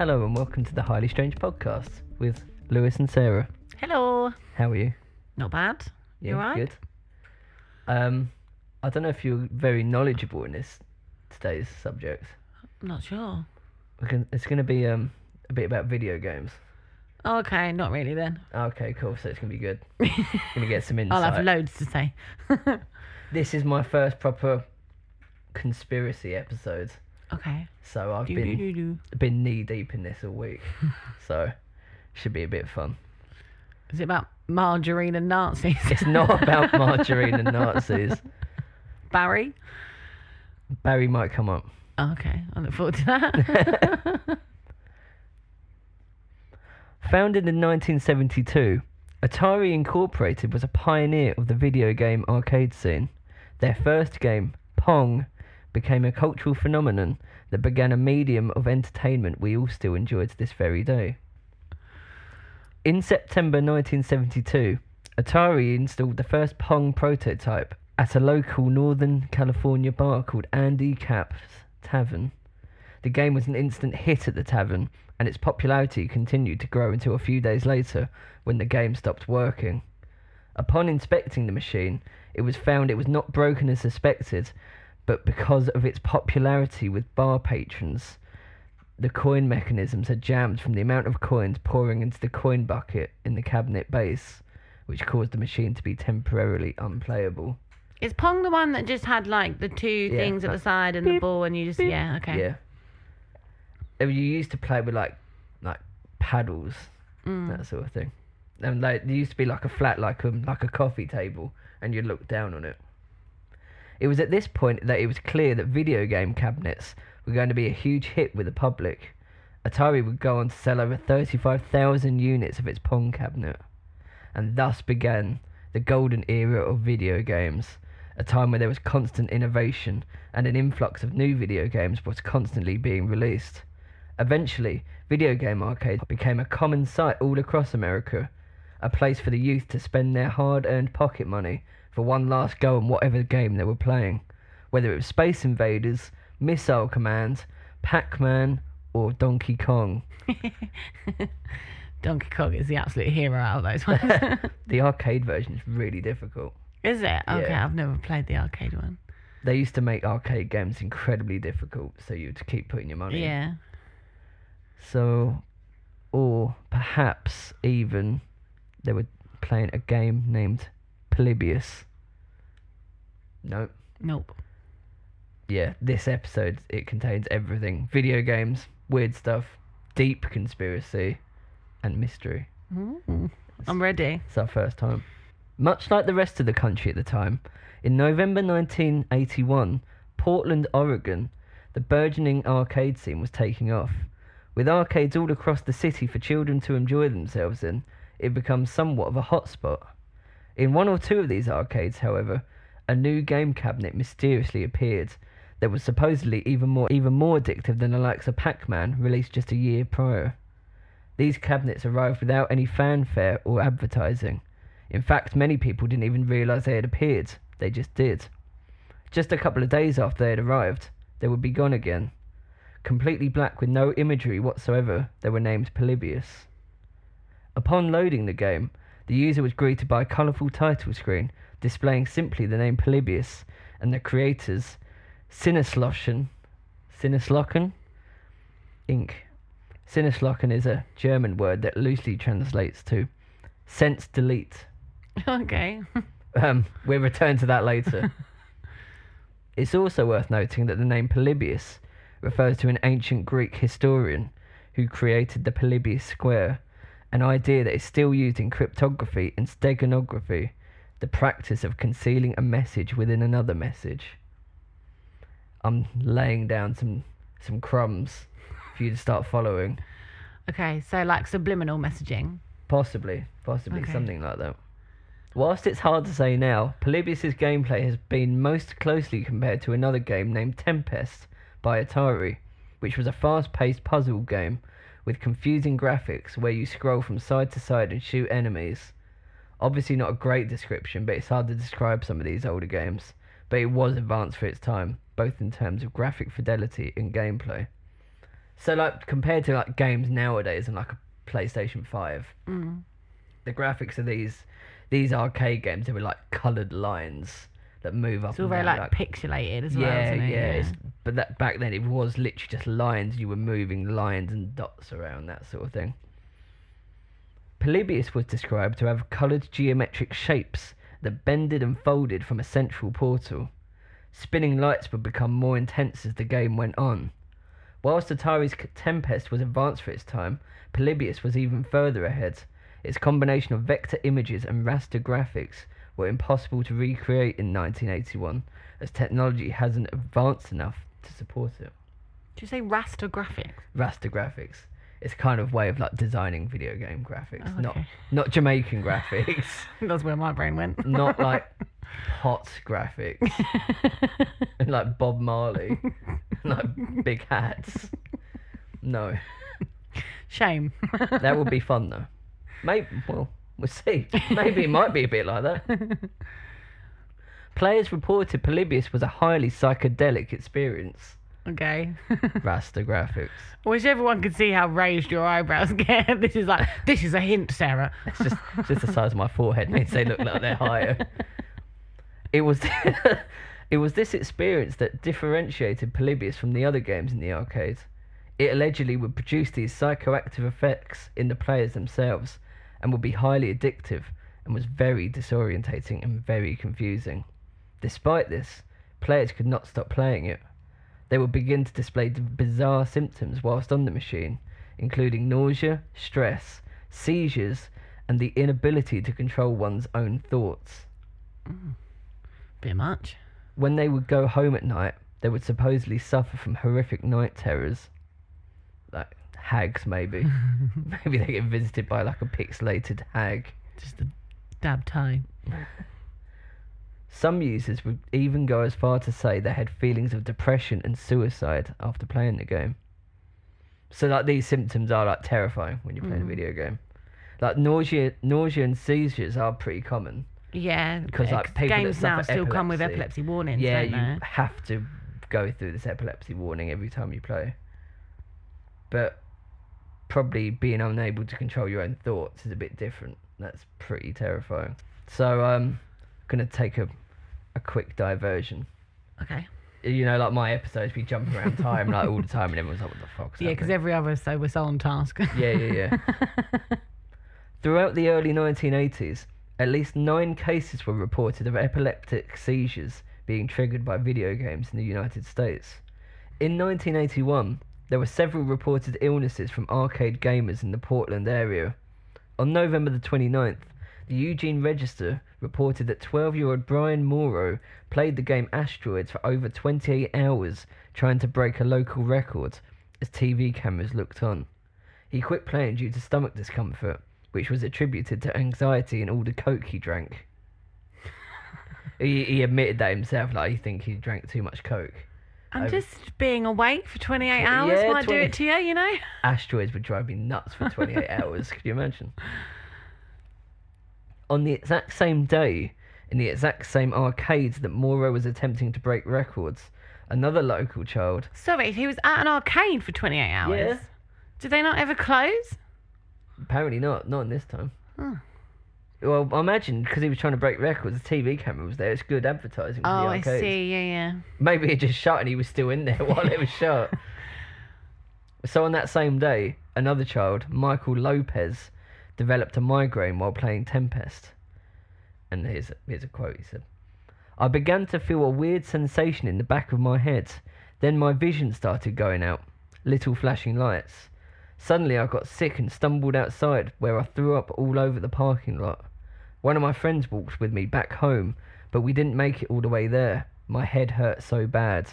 Hello and welcome to the Highly Strange podcast with Lewis and Sarah. Hello. How are you? Not bad. You alright? good. Um, I don't know if you're very knowledgeable in this today's subject. I'm not sure. We're gon- It's going to be um a bit about video games. Okay, not really then. Okay, cool. So it's going to be good. going to get some insight. I'll have loads to say. This is my first proper conspiracy episode, okay. so I've Do, been do, do, been knee deep in this all week. so should be a bit fun. Is it about margarine and Nazis? It's not about margarine and Nazis. Barry? Barry might come up. Okay, I look forward to that. Founded in 1972, Atari Incorporated was a pioneer of the video game arcade scene. Their first game, Pong, became a cultural phenomenon that began a medium of entertainment we all still enjoy to this very day. In September 1972, Atari installed the first Pong prototype at a local Northern California bar called Andy Capp's Tavern. The game was an instant hit at the tavern, and its popularity continued to grow until a few days later when the game stopped working. Upon inspecting the machine, it was found it was not broken as suspected, but because of its popularity with bar patrons, the coin mechanisms had jammed from the amount of coins pouring into the coin bucket in the cabinet base, which caused the machine to be temporarily unplayable. Is Pong the one that just had like the two Yeah, things at the side and the ball and you just beep. yeah okay Yeah. You used to play with like like paddles, Mm. that sort of thing. And like there used to be like a flat like a like a coffee table and you'd look down on it. It was at this point that it was clear that video game cabinets were going to be a huge hit with the public. Atari would go on to sell over 35,000 units of its Pong cabinet. And thus began the golden era of video games, a time where there was constant innovation and an influx of new video games was constantly being released. Eventually, video game arcades became a common sight all across America, a place for the youth to spend their hard earned pocket money for one last go on whatever game they were playing, whether it was Space Invaders, Missile Command, Pac Man, or Donkey Kong. Donkey Kong is the absolute hero out of those ones. The arcade version is really difficult. is it? Okay, Yeah. I've never played the arcade one. They used to make arcade games incredibly difficult, so you had to keep putting your money. in. Yeah. So, or perhaps even they were playing a game named Polybius. Nope. Nope. Yeah, this episode it contains everything: video games, weird stuff, deep conspiracy, and mystery. Mm. I'm ready. It's our first time. Much like the rest of the country at the time, in November 1981, Portland, Oregon, the burgeoning arcade scene was taking off. With arcades all across the city for children to enjoy themselves in, it becomes somewhat of a hotspot. In one or two of these arcades, however, a new game cabinet mysteriously appeared that was supposedly even more even more addictive than the likes of Pac-Man released just a year prior. These cabinets arrived without any fanfare or advertising. In fact, many people didn't even realise they had appeared, they just did. Just a couple of days after they had arrived, they would be gone again. Completely black with no imagery whatsoever, they were named Polybius. Upon loading the game, the user was greeted by a colourful title screen displaying simply the name Polybius and the creators Sinneslochen, Sinneslochen, Inc. Sinneslochen is a German word that loosely translates to sense delete. Okay. Um, we'll return to that later. it's also worth noting that the name Polybius refers to an ancient Greek historian who created the Polybius square, an idea that is still used in cryptography and steganography, the practice of concealing a message within another message. I'm laying down some some crumbs for you to start following. Okay, so like subliminal messaging. Possibly, possibly Okay. something like that. Whilst it's hard to say now, Polybius' gameplay has been most closely compared to another game named Tempest by Atari, which was a fast paced puzzle game with confusing graphics where you scroll from side to side and shoot enemies. Obviously, not a great description, but it's hard to describe some of these older games. But it was advanced for its time, both in terms of graphic fidelity and gameplay. So like compared to like games nowadays and like a PlayStation Five, Mm. the graphics of these these arcade games they were like coloured lines that move up. It's all and very down, like, pixelated as well. yeah, it? yeah. it's- But that back then it was literally just lines. You were moving lines and dots around that sort of thing. Polybius was described to have coloured geometric shapes that bended and folded from a central portal. Spinning lights would become more intense as the game went on. Whilst Atari's Tempest was advanced for its time, Polybius was even further ahead. Its combination of vector images and raster graphics were impossible to recreate in 1981, as technology hasn't advanced enough to support it. Did you say raster graphics? Raster graphics. It's kind of way of like designing video game graphics, Oh, not okay. not Jamaican graphics, That's where my brain went. not like hot graphics, and like Bob Marley, like big hats. No, Shame. that would be fun though. Maybe well, we'll see. Maybe it might be a bit like that. Players reported Polybius was a highly psychedelic experience. Okay. Raster graphics. I Wish everyone could see how raised your eyebrows get. This is like this is a hint, Sarah. It's just just the size of my forehead makes they look like they're higher. It was it was this experience that differentiated Polybius from the other games in the arcade. It allegedly would produce these psychoactive effects in the players themselves and would be highly addictive and was very disorientating and very confusing. Despite this, players could not stop playing it. They would begin to display bizarre symptoms whilst on the machine, including nausea, stress, seizures, and the inability to control one's own thoughts. Mm. Bit much. When they would go home at night, they would supposedly suffer from horrific night terrors. Like hags, maybe. maybe they get visited by like a pixelated hag. Just a dab tie. Some users would even go as far to say they had feelings of depression and suicide after playing the game. So like these symptoms are like terrifying when you're playing a video game. Like nausea, nausea and seizures are pretty common. Yeah, 'Cause, like, people that games now still come with epilepsy- epilepsy warnings, yeah, don't you they? have to go through this epilepsy warning every time you play. But probably being unable to control your own thoughts is a bit different. That's pretty terrifying. So um, gonna take a a quick diversion. Okay. You know, like my episodes, we jump around time like all the time, and everyone's like, "What the fuck's Yeah, because every other so we're so on task. Yeah, yeah, yeah. Throughout the early 1980s, at least nine cases were reported of epileptic seizures being triggered by video games in the United States. In 1981, there were several reported illnesses from arcade gamers in the Portland area. On November the 29th, the Eugene Register reported that 12 year old Brian Mauro played the game Asteroids for over 28 hours trying to break a local record as TV cameras looked on. He quit playing due to stomach discomfort, which was attributed to anxiety and all the coke he drank. he, he admitted that himself, like he think he drank too much coke. I'm Over- just being awake for 28 hours yeah, might 20 do it to you, you know? Asteroids would drive me nuts for 28 hours. Could you imagine? On the exact same day, in the exact same arcades that Mauro was attempting to break records, another local child. Sorry, he was at an arcade for 28 hours. Yeah. Did they not ever close? Apparently not, not in this time. Hmm. Well, I imagine because he was trying to break records, the TV camera was there. It's good advertising for Oh, the I arcades. see. Yeah, yeah. Maybe it just shut and he was still in there while it was shut. So on that same day, another child, Michael Lopez, developed a migraine while playing Tempest. And here's a, here's a quote he said I began to feel a weird sensation in the back of my head. Then my vision started going out, little flashing lights. Suddenly I got sick and stumbled outside, where I threw up all over the parking lot. One of my friends walked with me back home, but we didn't make it all the way there. My head hurt so bad.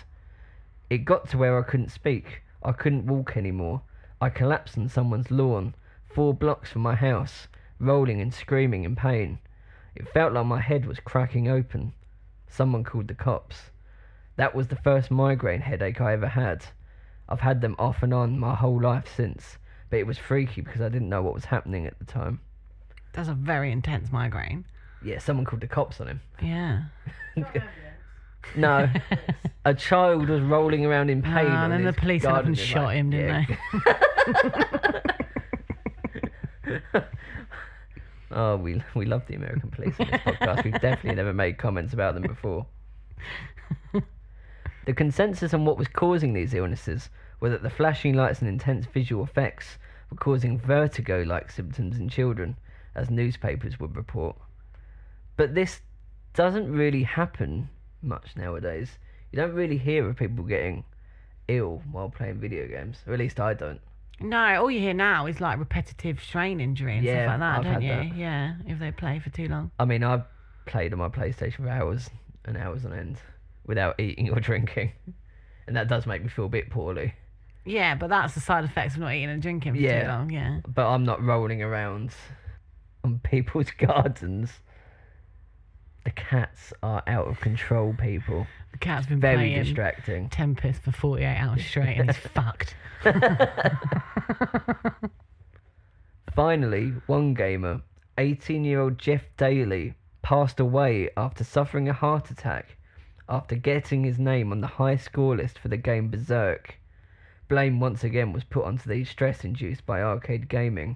It got to where I couldn't speak. I couldn't walk anymore. I collapsed on someone's lawn, four blocks from my house, rolling and screaming in pain. It felt like my head was cracking open. Someone called the cops. That was the first migraine headache I ever had. I've had them off and on my whole life since, but it was freaky because I didn't know what was happening at the time. That's a very intense migraine. Yeah, someone called the cops on him. Yeah. No. a child was rolling around in pain. Ah, on and then the police went up and shot like, him, didn't yeah. oh, we we love the American police on this podcast. We've definitely never made comments about them before. The consensus on what was causing these illnesses were that the flashing lights and intense visual effects were causing vertigo like symptoms in children, as newspapers would report. But this doesn't really happen much nowadays. You don't really hear of people getting ill while playing video games, or at least I don't. No, all you hear now is like repetitive strain injury and Yeah, stuff like that, I've don't had you? that. Yeah, if they play for too long. I mean, I've played on my PlayStation for hours and hours on end without eating or drinking, and that does make me feel a bit poorly. Yeah, but that's the side effects of not eating and drinking for too Yeah. long. Yeah. But I'm not rolling around on people's gardens. The cats are out of control, people. The cat's been Very playing distracting. Tempest for 48 hours straight and he's fucked. Finally, one gamer, 18 year old Jeff Dailey, passed away after suffering a heart attack after getting his name on the high score list for the game Berserk. Blame once again was put onto the stress induced by arcade gaming.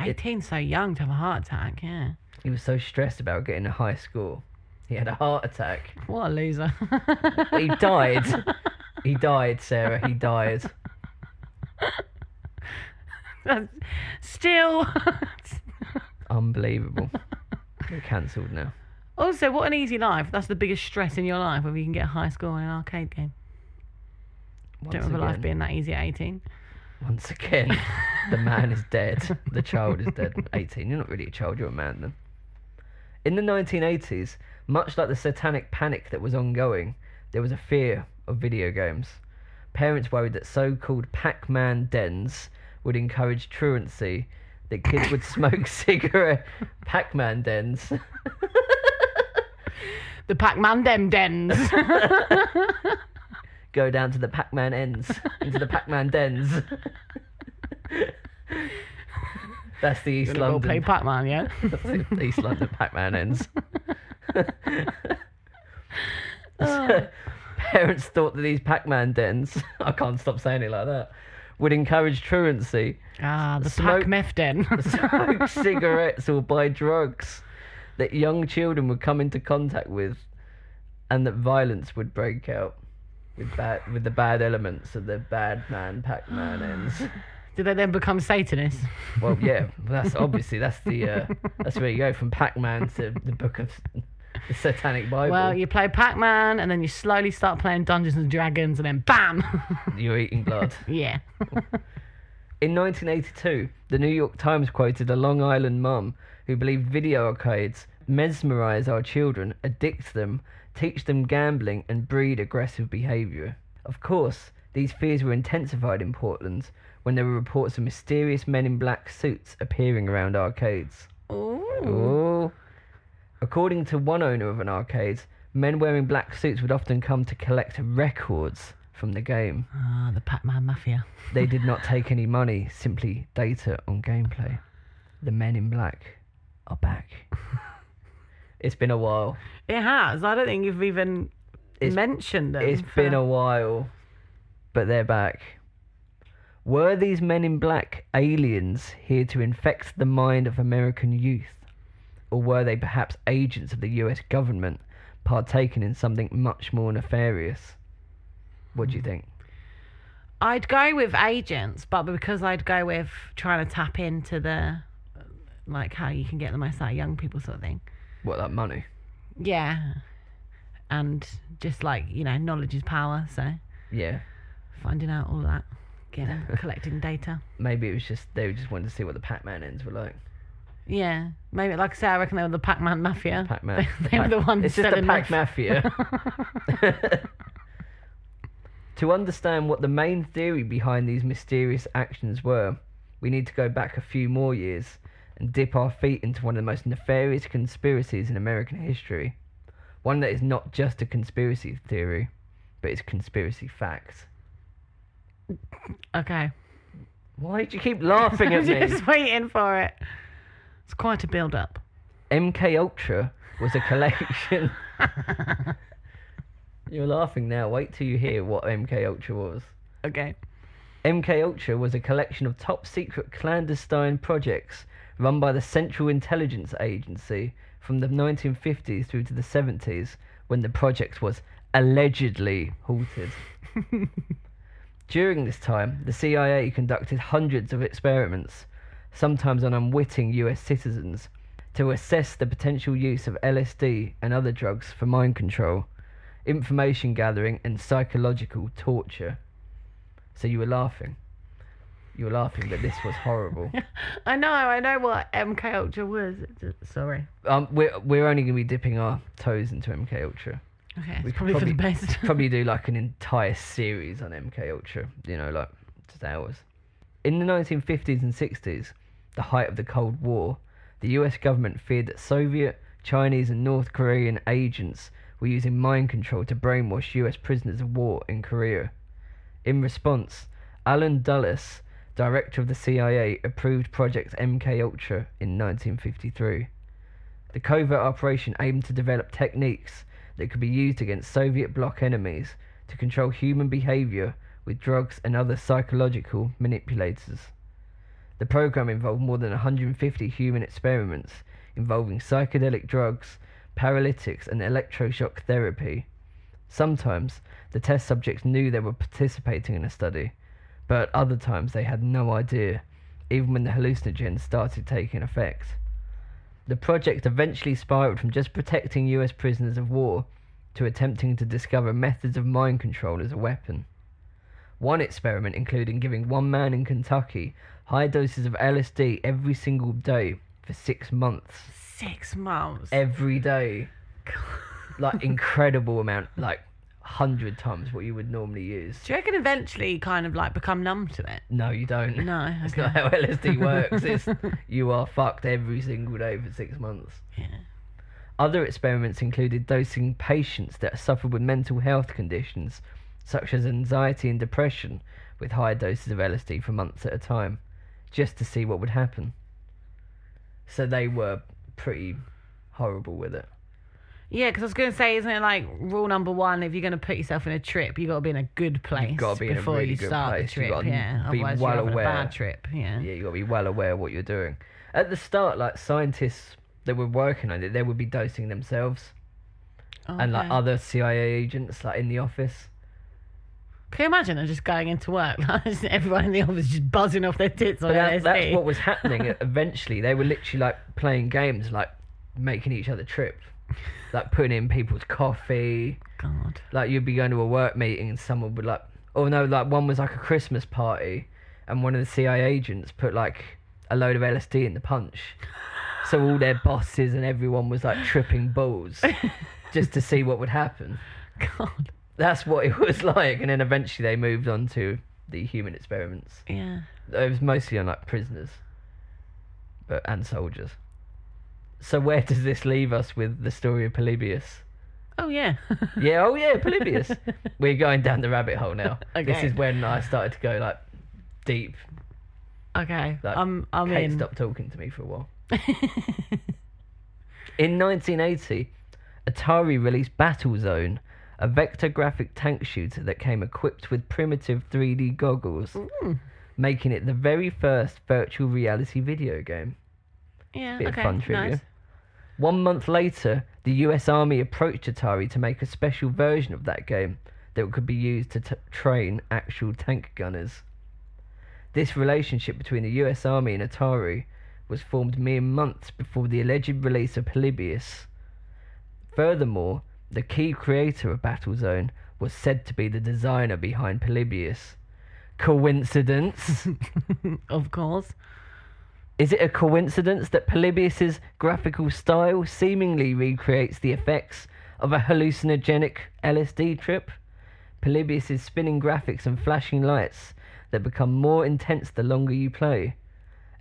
18 so young to have a heart attack, yeah. He was so stressed about getting a high score. He had a heart attack. What a loser. He died. he died, Sarah. He died. Still. Unbelievable. Cancelled now. also, what an easy life. That's the biggest stress in your life, whether you can get a high score in an arcade game. Once Don't remember life being that easy at 18. Once again, the man is dead. The child is dead. 18. You're not really a child, you're a man then. In the 1980s, much like the satanic panic that was ongoing, there was a fear of video games. Parents worried that so called Pac Man dens would encourage truancy, that kids would smoke cigarette Pac Man dens. The Pac Man Dem Dens. go down to the Pac Man ends, into the Pac Man dens. That's the East Gonna go play London. Pac Man, yeah? That's the East London Pac Man ends. Oh. Parents thought that these Pac Man dens, I can't stop saying it like that, would encourage truancy, Ah, the Smoke- Pac Meth Den. smoke cigarettes, or buy drugs that young children would come into contact with, and that violence would break out. With bad, with the bad elements of the bad man Pac-Man ends. Did they then become Satanists? Well, yeah, that's obviously that's the uh, that's where you go from Pac-Man to the book of the Satanic Bible. Well, you play Pac Man and then you slowly start playing Dungeons and Dragons and then BAM! You're eating blood. yeah. In 1982, the New York Times quoted a Long Island mum who believed video arcades mesmerize our children, addict them, teach them gambling, and breed aggressive behavior. Of course, these fears were intensified in Portland when there were reports of mysterious men in black suits appearing around arcades. Ooh. Oh. According to one owner of an arcade, men wearing black suits would often come to collect records from the game. Ah, the Pac Man Mafia. They did not take any money, simply data on gameplay. The men in black are back. it's been a while. It has. I don't think you've even It's- mentioned them. It's for- been a while, but they're back. Were these men in black aliens here to infect the mind of American youth? Or were they perhaps agents of the US government partaking in something much more nefarious? What do you hmm. think? I'd go with agents, but because I'd go with trying to tap into the, like, how you can get the most out of young people sort of thing. What, that money? Yeah. And just like, you know, knowledge is power. So Yeah. Finding out all that, getting, collecting data. Maybe it was just, they just wanted to see what the Pac Man ends were like. Yeah. Maybe, like I say, I reckon they were the Pac Man Mafia. Pac Man. They, they were the ones It's just the Pac. Mafia. to understand what the main theory behind these mysterious actions were, we need to go back a few more years and dip our feet into one of the most nefarious conspiracies in American history. One that is not just a conspiracy theory, but is conspiracy facts. Okay. Why do you keep laughing at I'm me? just waiting for it. It's quite a build up. MK Ultra was a collection. You're laughing now. Wait till you hear what MK Ultra was. Okay. MK Ultra was a collection of top secret clandestine projects run by the Central Intelligence Agency from the 1950s through to the 70s when the project was allegedly halted. During this time, the CIA conducted hundreds of experiments, sometimes on unwitting US citizens, to assess the potential use of LSD and other drugs for mind control, information gathering, and psychological torture. So you were laughing. You were laughing, but this was horrible. I know, I know what MK Ultra was. Sorry. um, we're we're only going to be dipping our toes into MK Ultra. Okay, We it's could probably, for the best. Probably do like an entire series on MK Ultra. You know, like just hours. In the 1950s and 60s, the height of the Cold War, the U.S. government feared that Soviet, Chinese, and North Korean agents were using mind control to brainwash U.S. prisoners of war in Korea. In response, Allen Dulles, director of the CIA, approved Project MK Ultra in 1953. The covert operation aimed to develop techniques that could be used against Soviet bloc enemies to control human behavior with drugs and other psychological manipulators. The program involved more than 150 human experiments involving psychedelic drugs, paralytics, and electroshock therapy. Sometimes the test subjects knew they were participating in a study, but at other times they had no idea, even when the hallucinogens started taking effect. The project eventually spiraled from just protecting US prisoners of war to attempting to discover methods of mind control as a weapon. One experiment including giving one man in Kentucky high doses of LSD every single day for six months. Six months. Every day. Like incredible amount, like hundred times what you would normally use. Do you reckon eventually you kind of like become numb to it? No, you don't. No. That's okay. not how LSD works. It's you are fucked every single day for six months. Yeah. Other experiments included dosing patients that suffered with mental health conditions, such as anxiety and depression, with high doses of LSD for months at a time, just to see what would happen. So they were pretty horrible with it. Yeah, because I was going to say, isn't it like rule number one? If you're going to put yourself in a trip, you got to be in a good place gotta be in a before really you good start place. the You trip. gotta Yeah, be otherwise well you're having aware. a bad trip. Yeah. Yeah, you got to be well aware of what you're doing. At the start, like scientists that were working on it, they would be dosing themselves oh, and like Okay. other CIA agents, like in the office. Can you imagine them just going into work? Like, just everyone in the office just buzzing off their tits on But that, LSD. that's what was happening. Eventually, they were literally like playing games, like making each other trip, like putting in people's coffee. God. Like you'd be going to a work meeting and someone would like, oh no, like one was like a Christmas party, and one of the CIA agents put like a load of LSD in the punch, so all their bosses and everyone was like tripping balls, just to see what would happen. God. That's what it was like, and then eventually they moved on to the human experiments. Yeah. It was mostly on like prisoners, but and soldiers. So where does this leave us with the story of Polybius? Oh yeah. Yeah, oh yeah, Polybius. We're going down the rabbit hole now. Okay. This is when I started to go like deep. okay. Like, I'm. I'm Kate in. stopped talking to me for a while. In 1980, Atari released Battlezone, a vector graphic tank shooter that came equipped with primitive 3D goggles, Mm. making it the very first virtual reality video game. Yeah. Bit of okay. fun trivia. Nice. One month later, the US Army approached Atari to make a special version of that game that could be used to t- train actual tank gunners. This relationship between the US Army and Atari was formed mere months before the alleged release of Polybius. Furthermore, the key creator of Battlezone was said to be the designer behind Polybius. Coincidence? of course. Is it a coincidence that Polybius's graphical style seemingly recreates the effects of a hallucinogenic LSD trip? Polybius's spinning graphics and flashing lights that become more intense the longer you play.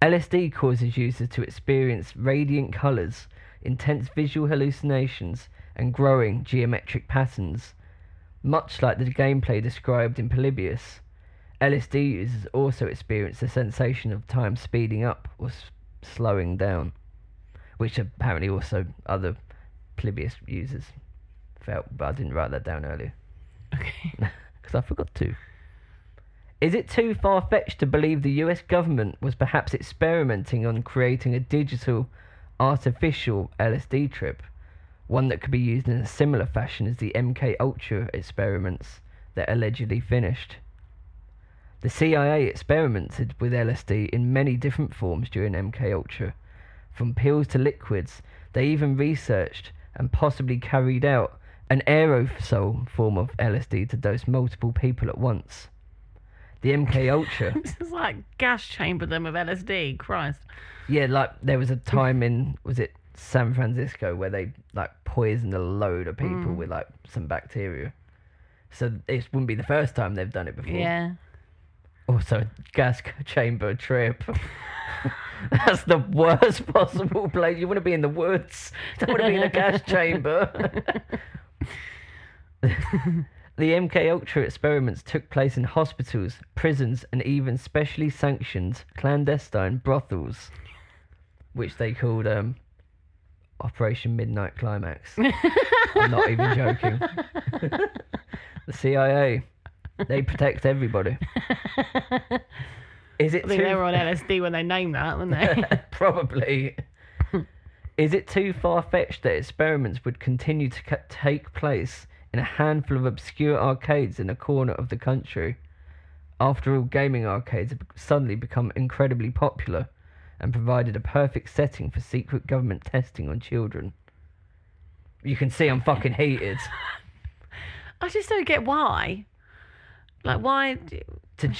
LSD causes users to experience radiant colors, intense visual hallucinations, and growing geometric patterns. Much like the gameplay described in Polybius, LSD users also experience the sensation of time speeding up or s- slowing down, which apparently also other Polybius users felt, but I didn't write that down earlier. Okay. because I forgot to. Is it too far fetched to believe the US government was perhaps experimenting on creating a digital, artificial LSD trip? One that could be used in a similar fashion as the MK Ultra experiments that allegedly finished. The CIA experimented with LSD in many different forms during MK Ultra, from pills to liquids. They even researched and possibly carried out an aerosol form of LSD to dose multiple people at once. The MK Ultra, this is like gas chamber them of LSD. Christ. yeah, like there was a time in was it San Francisco where they like poisoned a load of people mm. with like some bacteria. So it wouldn't be the first time they've done it before. Yeah. Also, a gas chamber trip. That's the worst possible place. You want to be in the woods. Don't want to be in a gas chamber. the MK Ultra experiments took place in hospitals, prisons, and even specially sanctioned clandestine brothels, which they called um, Operation Midnight Climax. I'm not even joking. the CIA, they protect everybody. Is it I think too they were on LSD when they named that, weren't they? Probably. Is it too far fetched that experiments would continue to ca- take place in a handful of obscure arcades in a corner of the country? After all, gaming arcades have suddenly become incredibly popular and provided a perfect setting for secret government testing on children. You can see I'm fucking heated. I just don't get why. Like, why? to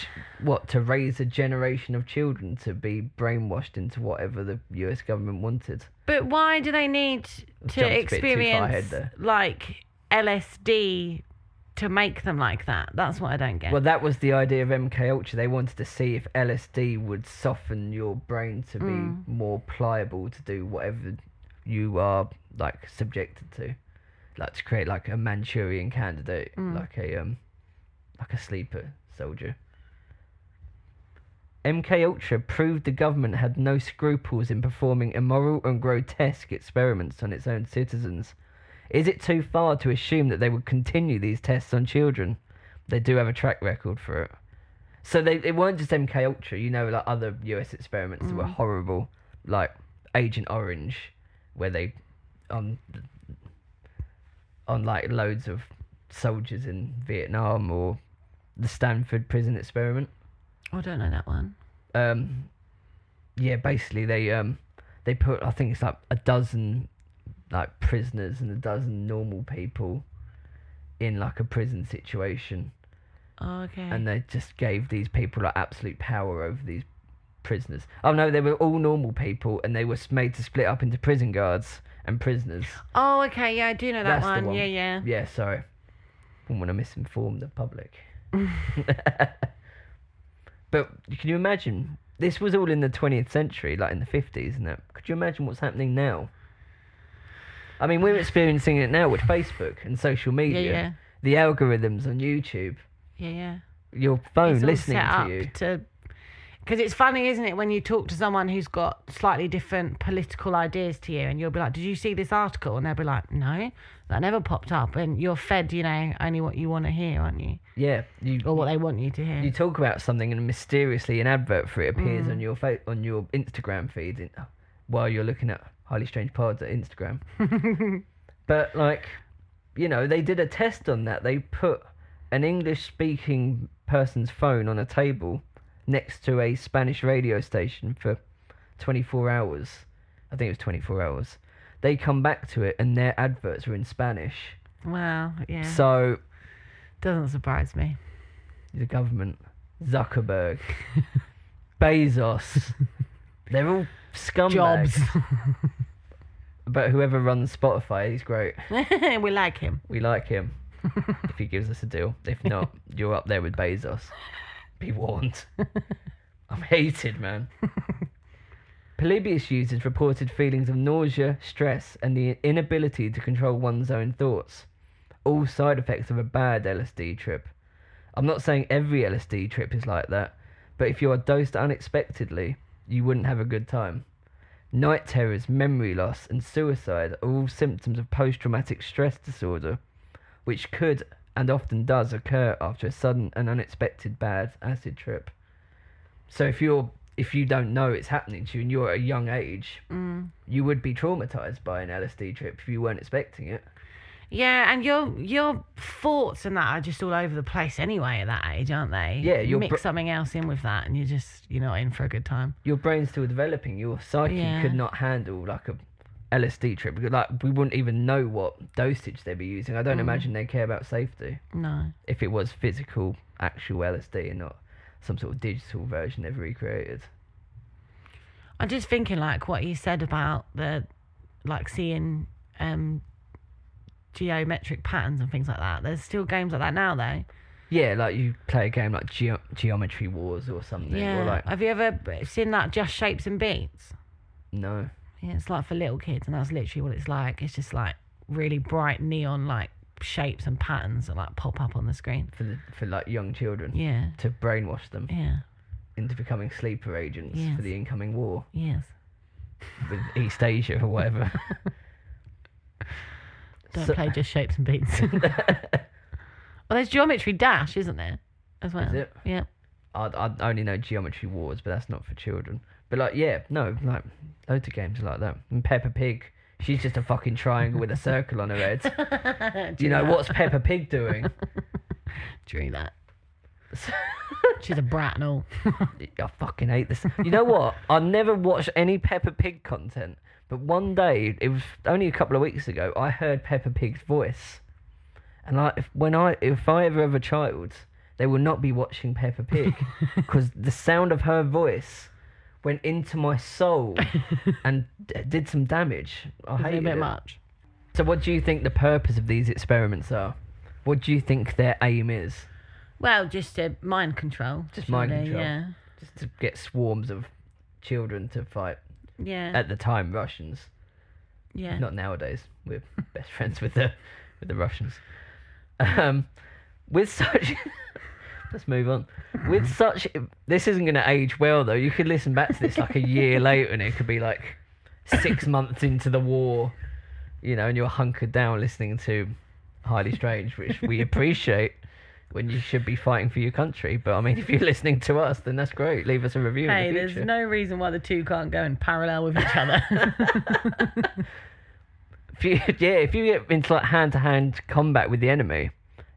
what to raise a generation of children to be brainwashed into whatever the U.S. government wanted. But why do they need to jumped a bit too far ahead experience like LSD to make them like that? That's what I don't get. Well, that was the idea of MK Ultra. They wanted to see if LSD would soften your brain to be Mm. more pliable to do whatever you are like subjected to, like to create like a Manchurian candidate, Mm. like a um, like a sleeper soldier. MK Ultra proved the government had no scruples in performing immoral and grotesque experiments on its own citizens. Is it too far to assume that they would continue these tests on children? They do have a track record for it. So they it weren't just MK Ultra, you know, like other US experiments that were mm. horrible, like Agent Orange, where they on on like loads of soldiers in Vietnam or the Stanford prison experiment. I don't know that one. Um yeah, basically they um they put I think it's like a dozen like prisoners and a dozen normal people in like a prison situation Oh, okay. and they just gave these people like absolute power over these prisoners. Oh no, they were all normal people, and they were made to split up into prison guards and prisoners. oh, okay. Yeah, I do know that That's one. one. Yeah, yeah. Yeah, sorry, wouldn't want to misinform the public. but can you imagine? This was all in the 20th century, like in the 50s, and that. Could you imagine what's happening now? I mean, we're experiencing it now with Facebook and social media. yeah. The algorithms on YouTube, Yeah, yeah. your phone It's listening to you. to because it's funny, isn't it, when you talk to someone who's got slightly different political ideas to you, and you'll be like, "Did you see this article?" And they'll be like, "No, that never popped up." And you're fed, you know, only what you want to hear, aren't you, Yeah, you or what they want you to hear. you talk about something and mysteriously an advert for it appears Mm. on your fa- on your Instagram feed in, while you're looking at highly strange pods at Instagram. but like, you know, they did a test on that. They put an English speaking person's phone on a table next to a Spanish radio station for 24 hours. I think it was 24 hours. They come back to it and their adverts were in Spanish. Wow, yeah, So doesn't surprise me. the government, Zuckerberg, Bezos, they're all scumbags. Jobs, But whoever runs Spotify, he's great. we like him. We like him if he gives us a deal. If not, you're up there with Bezos. Be warned. I'm hated, man. Polybius users reported feelings of nausea, stress, and the inability to control one's own thoughts. All side effects of a bad LSD trip. I'm not saying every LSD trip is like that, but if you are dosed unexpectedly, you wouldn't have a good time. Night terrors, memory loss, and suicide are all symptoms of post traumatic stress disorder, which could and often does occur after a sudden and unexpected bad acid trip. So if you're if you don't know it's happening to you and you're at a young age, Mm. you would be traumatized by an LSD trip if you weren't expecting it. Yeah, and your your thoughts and that are just all over the place anyway at that age, aren't they? Yeah, you mix br- something else in with that, and you're just you're not in for a good time. Your brain's still developing. Your psyche Yeah. could not handle like a LSD trip because like we wouldn't even know what dosage they'd be using. I don't Mm. imagine they care about safety No. if it was physical, actual LSD and not some sort of digital version they've recreated. I'm just thinking like what you said about the like seeing um geometric patterns and things like that. There's still games like that now though. Yeah, like you play a game like Geo- Geometry Wars or something, Yeah. or like Have you ever seen that Just Shapes and Beats? no, it's like for little kids, and that's literally what it's like. It's just like really bright neon like shapes and patterns that like pop up on the screen. for the, for like young children Yeah. to brainwash them Yeah. into becoming sleeper agents Yes. for the incoming war Yes. with East Asia or whatever. Don't So- play just shapes and beats. well, there's Geometry Dash, isn't there? As well. Is it? Yeah. I I only know Geometry Wars, but that's not for children. But like, yeah, no, like loads of games are like that. And Peppa Pig, she's just a fucking triangle with a circle on her head. Do you know what's Peppa Pig doing? Drew that. She's a brat and all. I fucking hate this. You know what? I never watched any Peppa Pig content, but one day, it was only a couple of weeks ago, I heard Peppa Pig's voice, and like, if, when I if I ever have a child, they will not be watching Peppa Pig because the sound of her voice went into my soul and d- did some damage. I hate a bit it. much. So, what do you think the purpose of these experiments are? What do you think their aim is? Well, just uh, mind control. Just mind control. Yeah. Just to get swarms of children to fight. Yeah. At the time, Russians. yeah. Not nowadays. We're best friends with the with the Russians. Um, with such, let's move on. With such, this isn't going to age well though. You could listen back to this like a year later, and it could be like six months into the war, you know, and you're hunkered down listening to Highly Strange, which we appreciate. When you should be fighting for your country, but I mean, if you're listening to us, then that's great. Leave us a review. Hey, in the there's no reason why the two can't go in parallel with each other. if you, yeah, if you get into like hand to hand combat with the enemy,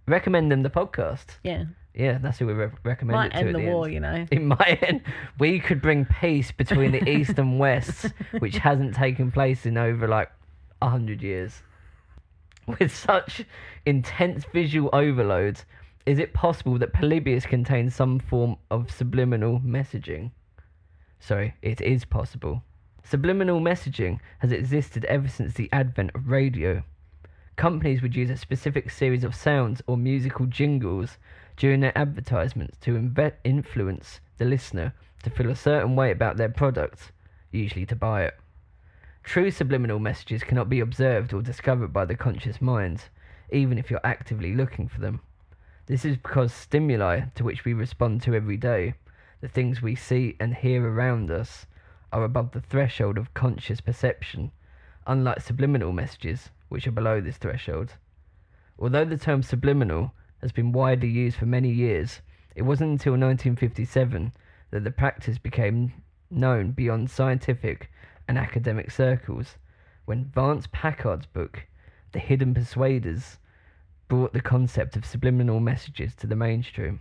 recommend them the podcast. yeah. Yeah, that's who we re- recommend Might it to end the, the war, end. you know. It might end. We could bring peace between the East and West, which hasn't taken place in over like a hundred years. With such intense visual overload, is it possible that Polybius contains some form of subliminal messaging? Sorry, it is possible. Subliminal messaging has existed ever since the advent of radio. Companies would use a specific series of sounds or musical jingles during their advertisements to inve- influence the listener to feel a certain way about their product, usually to buy it. True subliminal messages cannot be observed or discovered by the conscious mind, even if you're actively looking for them. This is because stimuli to which we respond to every day, the things we see and hear around us, are above the threshold of conscious perception, unlike subliminal messages, which are below this threshold. Although the term subliminal has been widely used for many years, it wasn't until 1957 that the practice became known beyond scientific and academic circles, when Vance Packard's book, The Hidden Persuaders, brought the concept of subliminal messages to the mainstream.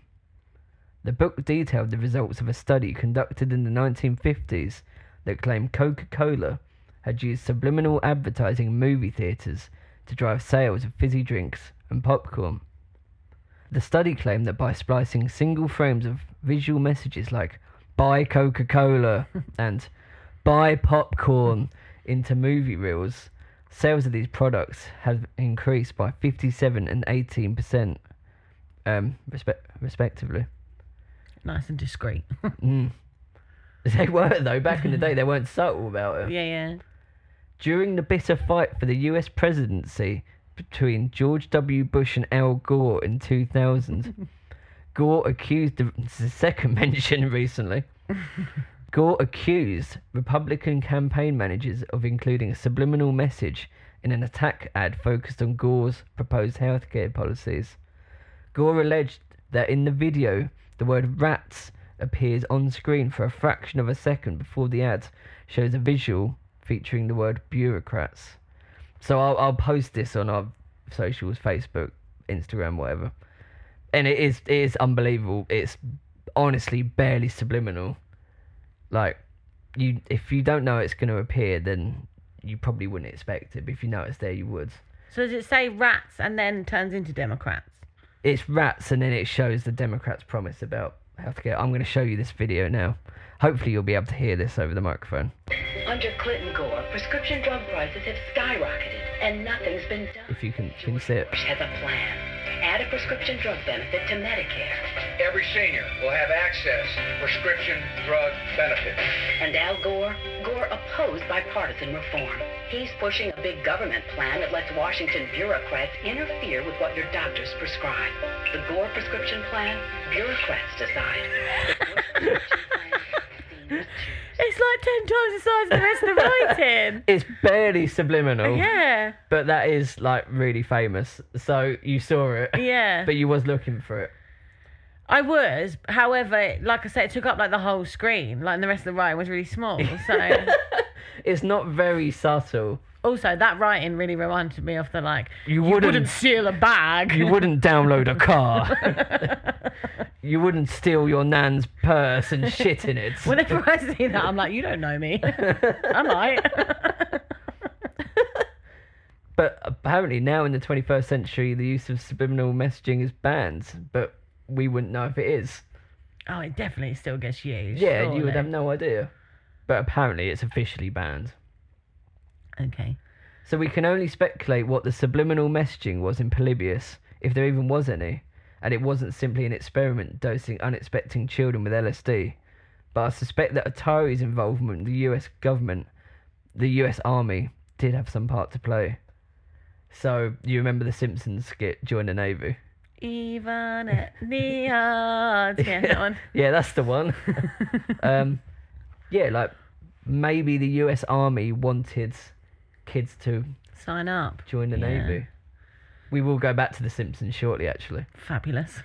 The book detailed the results of a study conducted in the 1950s that claimed Coca Cola had used subliminal advertising in movie theatres to drive sales of fizzy drinks and popcorn. The study claimed that by splicing single frames of visual messages like buy Coca Cola and buy popcorn into movie reels, sales of these products have increased by 57 and 18%, um, respect- respectively. Nice and discreet. Mm. They were, though, back in the day, they weren't subtle about it. yeah, yeah. During the bitter fight for the US presidency between George W. Bush and Al Gore in 2000, Gore accused the, this is the second mention recently. Gore accused Republican campaign managers of including a subliminal message in an attack ad focused on Gore's proposed healthcare policies. Gore alleged that in the video, the word rats appears on screen for a fraction of a second before the ad shows a visual featuring the word bureaucrats. So I'll, I'll post this on our socials, Facebook, Instagram, whatever. And it is it is unbelievable. It's honestly barely subliminal. Like you, if you don't know it's going to appear, then you probably wouldn't expect it. But if you know it's there, you would. So does it say rats and then turns into Democrats? It's rats, and then it shows the Democrats' promise about healthcare. I'm going to show you this video now. Hopefully, you'll be able to hear this over the microphone. Under Clinton Gore, prescription drug prices have skyrocketed, and nothing's been done. If you can, can you see it? Bush has a plan. Add a prescription drug benefit to Medicare. Every senior will have access to prescription drug benefits. And Al Gore? Gore opposed bipartisan reform. He's pushing a big government plan that lets Washington bureaucrats interfere with what your doctors prescribe. The Gore prescription plan, bureaucrats decide. The Bush prescription plan, seniors choose. It's like ten times the size of the rest of the writing. It's barely subliminal, Yeah, but that is like really famous. So you saw it, yeah. but you was looking for it. I was, however, like I said, it took up like the whole screen. Like, and the rest of the writing was really small. So, It's not very subtle. also that writing really reminded me of the like, You you wouldn't- wouldn't steal a bag. You wouldn't download a car. You wouldn't steal your nan's purse and shit in it. Whenever I see that, I'm like, you don't know me. I might. But apparently now in the 21st century, the use of subliminal messaging is banned, but we wouldn't know if it is. oh, it definitely still gets used. Yeah, you would have no idea. But apparently it's officially banned. Okay. So we can only speculate what the subliminal messaging was in Polybius, if there even was any, and it wasn't simply an experiment dosing unexpecting children with LSD. But I suspect that Atari's involvement in the US government, the US Army, did have some part to play. So you remember the Simpsons skit Join the Navy? Even at the odds. Yeah, that one. yeah, that's the one. um, yeah, like maybe the US Army wanted kids to Sign up. join the Yeah. Navy. We will go back to the Simpsons shortly, actually. Fabulous.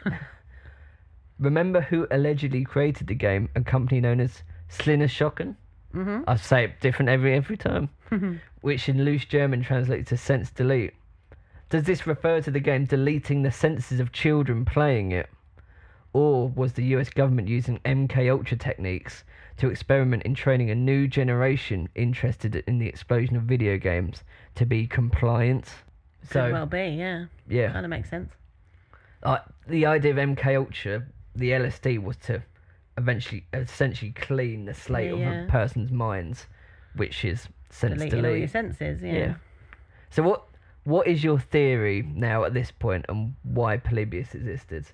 Remember who allegedly created the game? A company known as Sliner Shocken? Mhm. I say it different every every time, which in loose German translates to sense delete. Does this refer to the game deleting the senses of children playing it, or was the U.S. government using MK Ultra techniques to experiment in training a new generation interested in the explosion of video games to be compliant? Could So well be, yeah. yeah, Kind of makes sense. uh, the idea of MK Ultra, the LSD, was to eventually, essentially clean the slate Yeah, of yeah. a person's minds, which is sense Deleting all your delete. senses, yeah. Yeah. So what what is your theory now at this and why Polybius existed?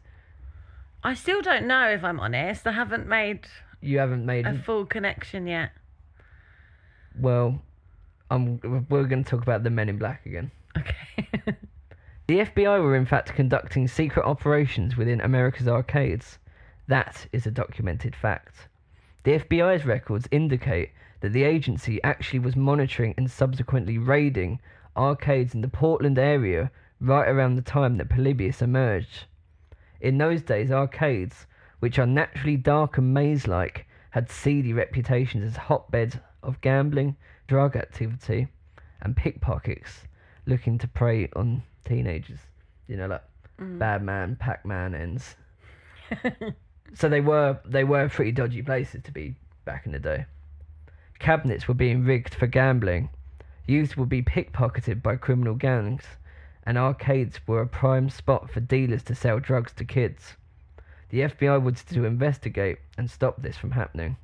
I still don't know if I'm honest. I haven't made You haven't made a full connection yet. well. I'm, we're going to talk about the Men in Black again. Okay. The FBI were in fact conducting secret operations within America's arcades. That is a documented fact. The FBI's records indicate that the agency actually was monitoring and subsequently raiding arcades in the Portland area right around the time that Polybius emerged. In those days, arcades, which are naturally dark and maze like, had seedy reputations as hotbeds of gambling, drug activity, and pickpockets looking to prey on teenagers. You know, like mm. Bad Man, Pac Man ends. so they were they were pretty dodgy places to be back in the day. Cabinets were being rigged for gambling. Youths would be pickpocketed by criminal gangs, and arcades were a prime spot for dealers to sell drugs to kids. The FBI wanted to investigate and stop this from happening.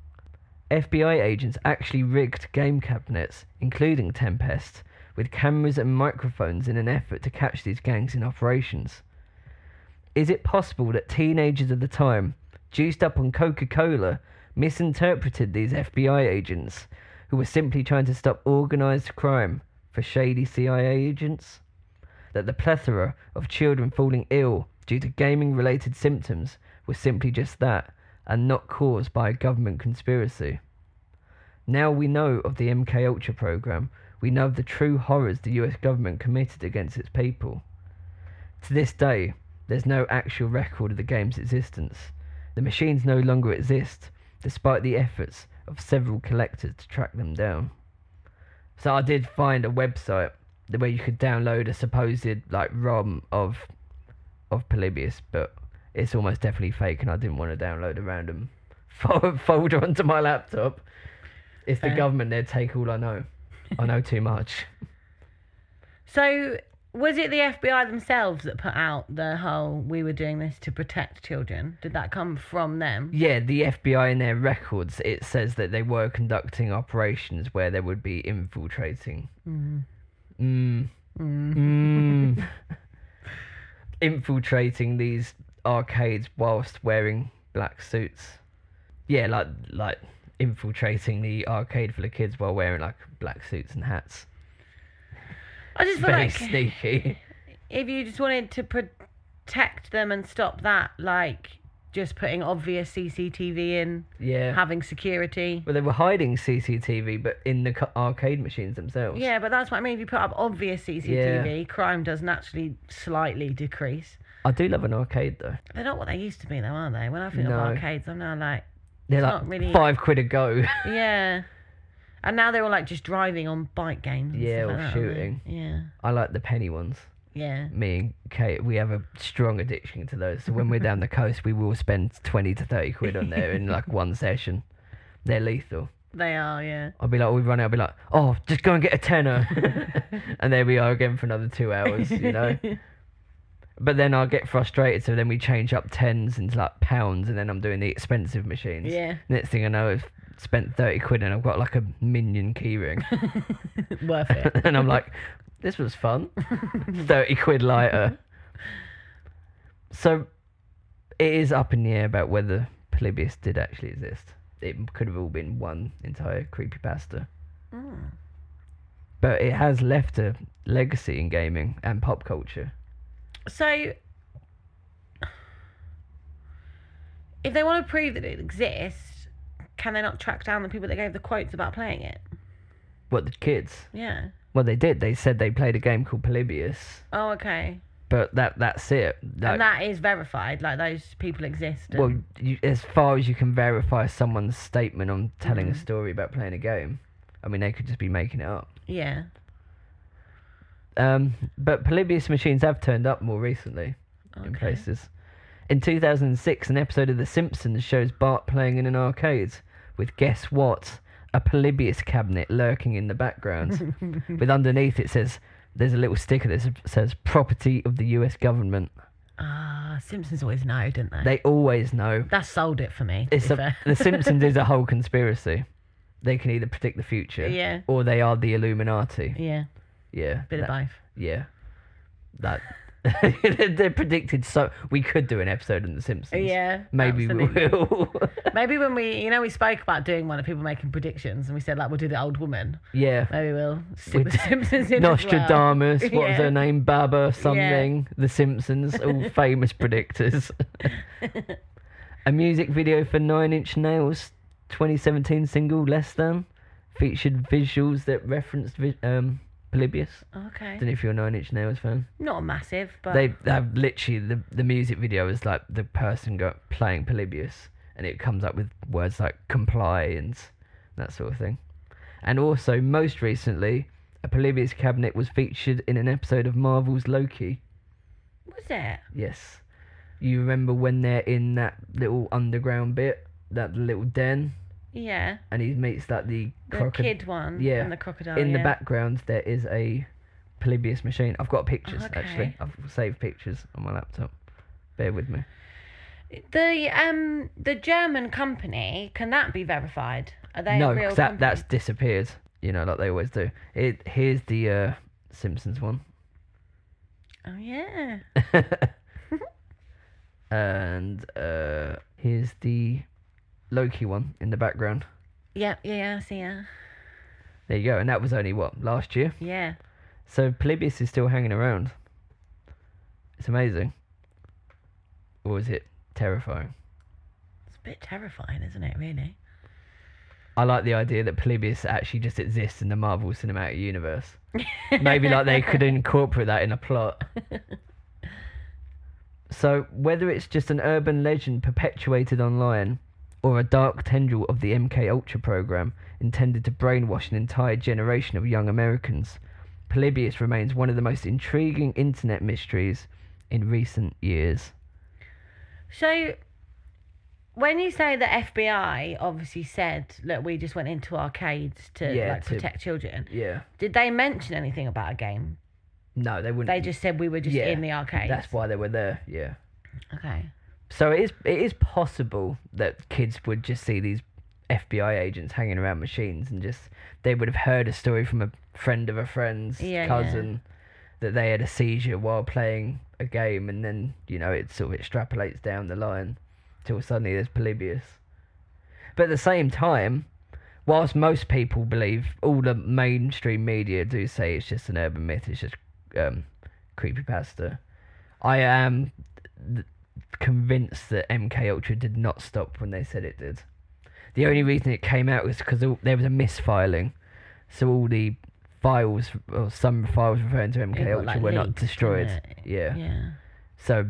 FBI agents actually rigged game cabinets, including Tempest, with cameras and microphones in an effort to catch these gangs in operations. Is it possible that teenagers of the time, juiced up on Coca Cola, misinterpreted these FBI agents who were simply trying to stop organized crime for shady CIA agents? That the plethora of children falling ill due to gaming related symptoms was simply just that and not caused by a government conspiracy? Now we know of the MK Ultra program, we know of the true horrors the US government committed against its people. To this day, there's no actual record of the game's existence. The machines no longer exist, despite the efforts of several collectors to track them down. So I did find a website where you could download a supposed like ROM of of Polybius, but it's almost definitely fake, and I didn't want to download a random folder onto my laptop. It's the Fair. government; they take all I know. I know too much. So, was it the FBI themselves that put out the whole "we were doing this to protect children"? Did that come from them? Yeah, the FBI in their records it says that they were conducting operations where they would be infiltrating. Mm. Mm. infiltrating these arcades whilst wearing black suits. Yeah, like like infiltrating the arcade full of kids while wearing like black suits and hats. I just feel Very like sneaky. if you just wanted to protect them and stop that, like just putting obvious CCTV in, Yeah. having security. Well, they were hiding CCTV, but in the arcade machines themselves. Yeah, but that's what I mean. If you put up obvious CCTV, crime does naturally slightly decrease. I do love an arcade though. They're not what they used to be, though, are they? When I think No. of arcades, I'm now like, They're like really- five quid a go. yeah. And now they're all like just driving on bike games. and Yeah, stuff or like that, aren't they? shooting. Yeah, I like the penny ones. yeah. Me and Kate, we have a strong addiction to those. So when we're down the coast, we will spend twenty to thirty quid on there in like one session. They're lethal. They are, yeah. I'll be like, we run out. I'll be like, oh, just go and get a tenner, and there we are again for another two hours. You know. But then I'll get frustrated, so then we change up tens into like pounds, and then I'm doing the expensive machines. Yeah. Next thing I know, I've spent thirty quid, and I've got like a minion keyring, Worth it. and I'm like, this was fun. thirty quid lighter. So, it is up in the air about whether Polybius did actually exist. It could have all been one entire creepypasta. Hmm. But it has left a legacy in gaming and pop culture. So, if they want to prove that it exists, can they not track down the people that gave the quotes about playing it? What the kids? Yeah. Well, they did. They said they played a game called Polybius, Oh, okay. but that that's it. Like, and that is verified. Like those people exist. and- well, you, as far as you can verify someone's statement on telling Mm-hmm. a story about playing a game, I mean, they could just be making it up. yeah. Um, but Polybius machines have turned up more recently in Okay. places. In 2006, an episode of The Simpsons shows Bart playing in an arcade with guess what? A Polybius cabinet lurking in the background. with underneath it says, there's a little sticker that says- property of the US government. Ah, Simpsons always know, didn't they? They always know. That sold it for me. It's a, the Simpsons is a whole conspiracy. They can either predict the future, Yeah. or they are the Illuminati. yeah, Yeah, bit of that- both. Yeah, that they're predicted. So we could do an episode on the Simpsons. Yeah, maybe absolutely. we will. Maybe when we, you know, we spoke about doing one of people making predictions, and we said like we'll do the old woman. yeah. Maybe we'll stick with Simpsons in as well. Nostradamus, what was her name? Baba something. The Simpsons, all famous predictors. a music video for Nine Inch Nails 2017 single Less Than featured visuals that referenced vi- um, Polybius. Okay. don't know if you're a Nine Inch Nails fan. Not a massive, but They have literally the the music video is like the person go playing Polybius, and it comes up with words like comply and that sort of thing. And also, most recently, a Polybius cabinet was featured in an episode of Marvel's Loki. was it? Yes, you remember when they're in that little underground bit, that little den, Yeah, and he meets like the, the kid one. Yeah, and the crocodile. in the background there is a Polybius machine. I've got pictures actually. Okay. I've saved pictures on my laptop. Bear with me. The um the German company can that be verified? Are they no, a real 'cause that company? that's disappeared. You know, like they always do. It here's the uh, Simpsons one, Oh yeah. and uh, here's the Loki one in the background. Yeah, yeah, yeah, I see yeah. There you go. And that was only what last year. Yeah. So Polybius is still hanging around. It's amazing. Or is it terrifying? It's a bit terrifying, isn't it, really? I like the idea that Polybius actually just exists in the Marvel Cinematic Universe. Maybe like they could incorporate that in a plot. So, whether it's just an urban legend perpetuated online or a dark tendril of the MK Ultra program intended to brainwash an entire generation of young Americans, Polybius remains one of the most intriguing internet mysteries in recent years. So, when you say the FBI obviously said, look, we just went into arcades to Yeah, like to- protect children, Yeah. did they mention anything about a game? No, they wouldn't. They just said we were just Yeah, in the arcade. That's why they were there. Yeah. Okay. So it is it is possible that kids would just see these FBI agents hanging around machines and just they would have heard a story from a friend of a friend's Yeah, yeah. cousin that they had a seizure while playing a game and then you know it sort of extrapolates down the line till suddenly there's Polybius. But at the same time, whilst most people believe all the mainstream media do say it's just an urban myth, it's just um, creepypasta. I am th- convinced that MK Ultra did not stop when they said it did. The only reason it came out was because there was a misfiling, so all the files or some files referring to MK Ultra like, were not leaked, destroyed. didn't it? Yeah. Yeah. So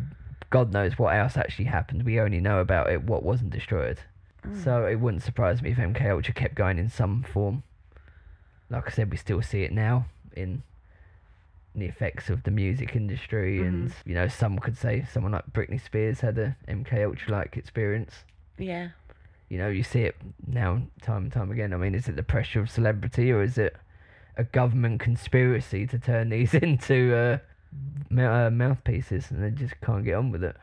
God knows what else actually happened. We only know about it what wasn't destroyed. Mm. So it wouldn't surprise me if MK Ultra kept going in some form. Like I said, we still see it now in the effects of the music industry, Mm-hmm. and you know, some could say someone like Britney Spears had a MK Ultra like experience. Yeah. You know, you see it now time and time again. I mean, is it the pressure of celebrity, or is it a government conspiracy to turn these into uh, uh, mouthpieces, and they just can't get on with it?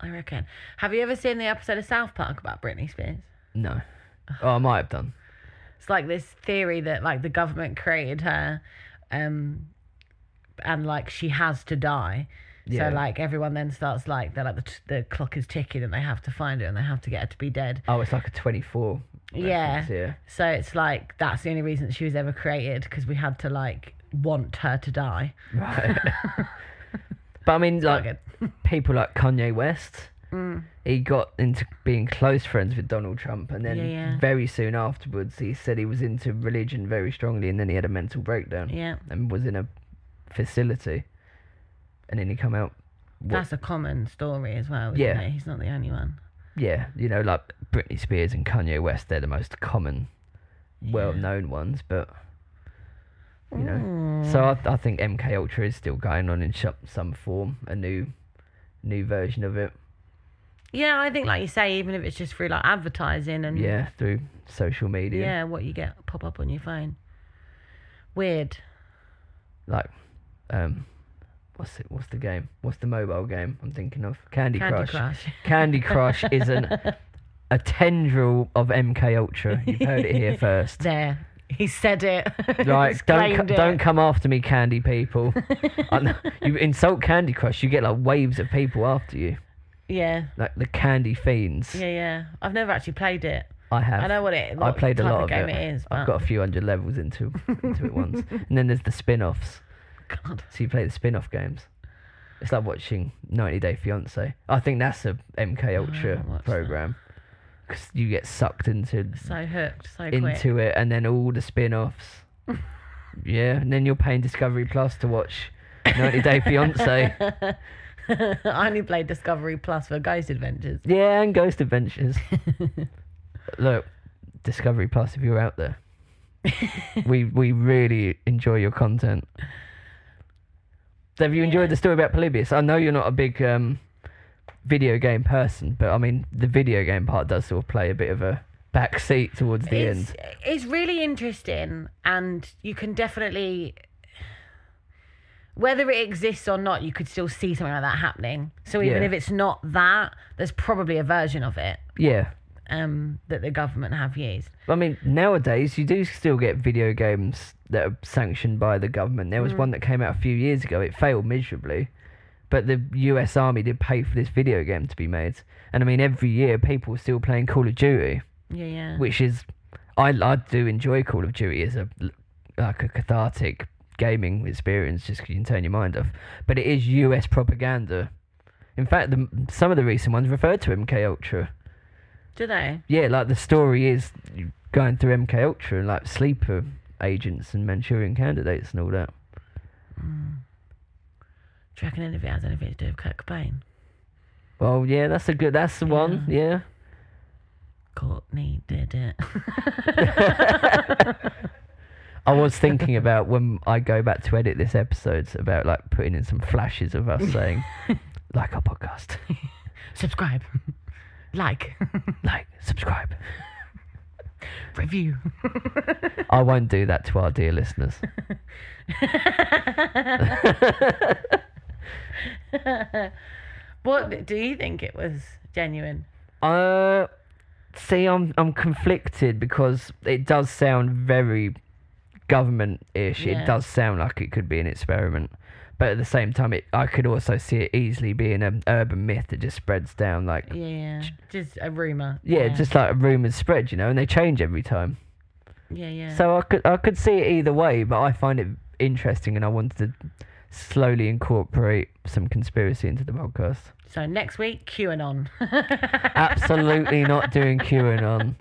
I reckon. Have you ever seen the episode of South Park about Britney Spears? No. Oh, I might have done. It's like this theory that like the government created her, um, and like she has to die. Yeah. So like everyone then starts like they're like the t- the clock is ticking and they have to find her and they have to get her to be dead. Oh, it's like a 24. Yeah. Yeah. So it's like that's the only reason she was ever created because we had to like want her to die. Right. but I mean, like, people like Kanye West, Mm. he got into being close friends with Donald Trump, and then Yeah, yeah. very soon afterwards, he said he was into religion very strongly, and then he had a mental breakdown Yeah, and was in a facility, and then he come out. what- that's a common story as well. Isn't Yeah. it? he's not the only one. yeah, you know, like Britney Spears and Kanye West, they're the most common, well-known ones, but. You know, Mm. so I, I think MK Ultra is still going on in some form, a new, new version of it. Yeah, I think like you say, even if it's just through like advertising and Yeah, through social media. yeah, what you get pop up on your phone. Weird. Like, um, what's it? What's the game? What's the mobile game I'm thinking of? Candy, Candy Crush. Crush. Candy Crush is an a tendril of MK Ultra. You've heard it here first. There, he said it. Right, He's don't co- it. don't come after me, Candy people. I you insult Candy Crush, you get like waves of people after you, Yeah, like the Candy fiends. yeah, yeah. I've never actually played it. I have. I know what it. I played a lot of of game it. it is. I've got a few hundred levels into into it once, and then there's the spin-offs. God. So you play the spin-off games. It's like watching 90 Day Fiance. I think that's a MK ah, Ultra watched that. program because you get sucked into So hooked, so quick. into it, and then all the spin-offs. yeah, and then you're paying Discovery Plus to watch 90 Day Fiance. I only played Discovery Plus for Ghost Adventures. Yeah, and Ghost Adventures. Look, Discovery Plus, if you're out there, we we really enjoy your content. Have you enjoyed the story about Polybius? I know you're not a big um, video game person, but I mean the video game part does sort of play a bit of a back seat towards the it's, end. it's really interesting, and you can definitely, whether it exists or not, you could still see something like that happening. So even Yeah. if it's not that, there's probably a version of it Yeah, um, that the government have used. I mean nowadays you do still get video games that are sanctioned by the government. There was Mm. one that came out a few years ago. It failed miserably. But the US Army did pay for this video game to be made. And I mean, every year people are still playing Call of Duty. Yeah, yeah. which is I I do enjoy Call of Duty as a like a cathartic gaming experience just you can turn your mind off. But it is US propaganda. In fact, the, some of the recent ones referred to MK Ultra. Do they? Yeah, like the story is going through MK Ultra and like sleeper agents and Manchurian candidates and all that. Hmm. Do you reckon any of it has anything to do with Kurt Cobain? Well, yeah, that's a good. That's the one. Yeah. Courtney did it. I was thinking about when I go back to edit this episode about like putting in some flashes of us saying, like our podcast, Subscribe. Like. like, subscribe. Review. I won't do that to our dear listeners. what do you think it was genuine? Uh, see, I'm I'm conflicted because it does sound very government-ish. Yeah. It does sound like it could be an experiment, but at the same time, it I could also see it easily being an urban myth that just spreads down. Like, Yeah, yeah. Just a rumor. yeah, just like rumors spread, you know, and they change every time. Yeah, yeah. So I could I could see it either way, but I find it interesting, and I wanted to slowly incorporate some conspiracy into the podcast. So next week, QAnon. Absolutely not doing QAnon.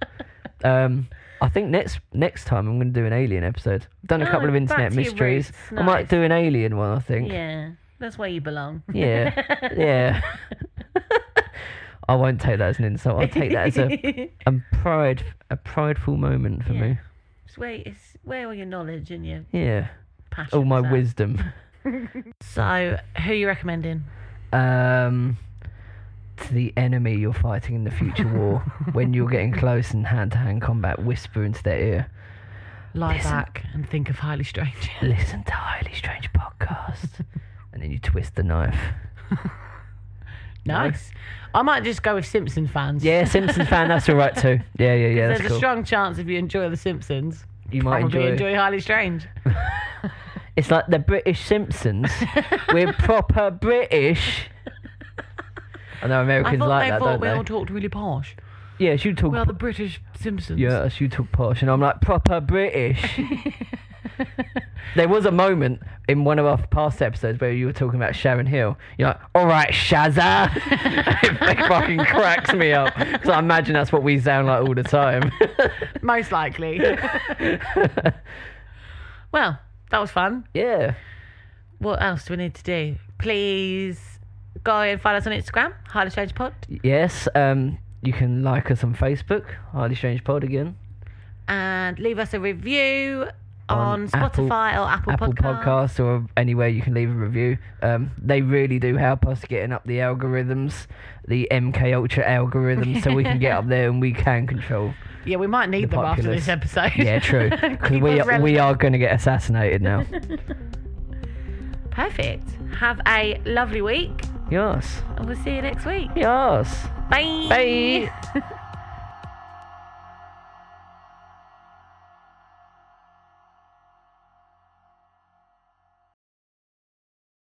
Um, I think next next time I'm going to do an alien episode. I've done a Oh, couple of back internet to your mysteries. roots. I might do an alien one. I think. yeah, that's where you belong. Yeah. Yeah. I won't take that as an insult. I'll take that as a, a pride a prideful moment for Yeah. me. It's where, it's where all your knowledge and your Yeah. passion. All my wisdom. So, who are you recommending? Um, to the enemy you're fighting in the future war, when you're getting close in hand-to-hand combat, whisper into their ear. Lie Listen. back and think of Highly Strange. listen to Highly Strange podcast. and then you twist the knife. nice. I might just go with Simpson fans. Yeah, Simpsons fan, that's all right too. Yeah, yeah, yeah, There's that's a strong chance if you enjoy The Simpsons, you might enjoy. enjoy Highly Strange. It's like the British Simpsons. We're proper British. I know Americans thought like they that, thought don't we they? all talked really posh. yeah, you talk. We are the British Simpsons. yeah, you talk posh, and I'm like proper British. there was a moment in one of our past episodes where you were talking about Sharon Hill. You're like, all right, Shazza. it fucking cracks me up because I imagine that's what we sound like all the time. Most likely. well, that was fun. yeah. What else do we need to do? Please go and find us on Instagram, Highly Strange Pod, Yes. Um, you can like us on Facebook, Highly Strange Pod again. and leave us a review On on, Apple- Spotify or Apple, Apple Podcasts. Podcasts or anywhere you can leave a review. Um, they really do help us getting up the algorithms, the MK Ultra algorithms, so we can get up there and we can control. Yeah, we might need The them after this episode. Yeah, true. Because we are, we are going to get assassinated now. Perfect. Have a lovely week, yes. and we'll see you next week. Yes. Bye. Bye.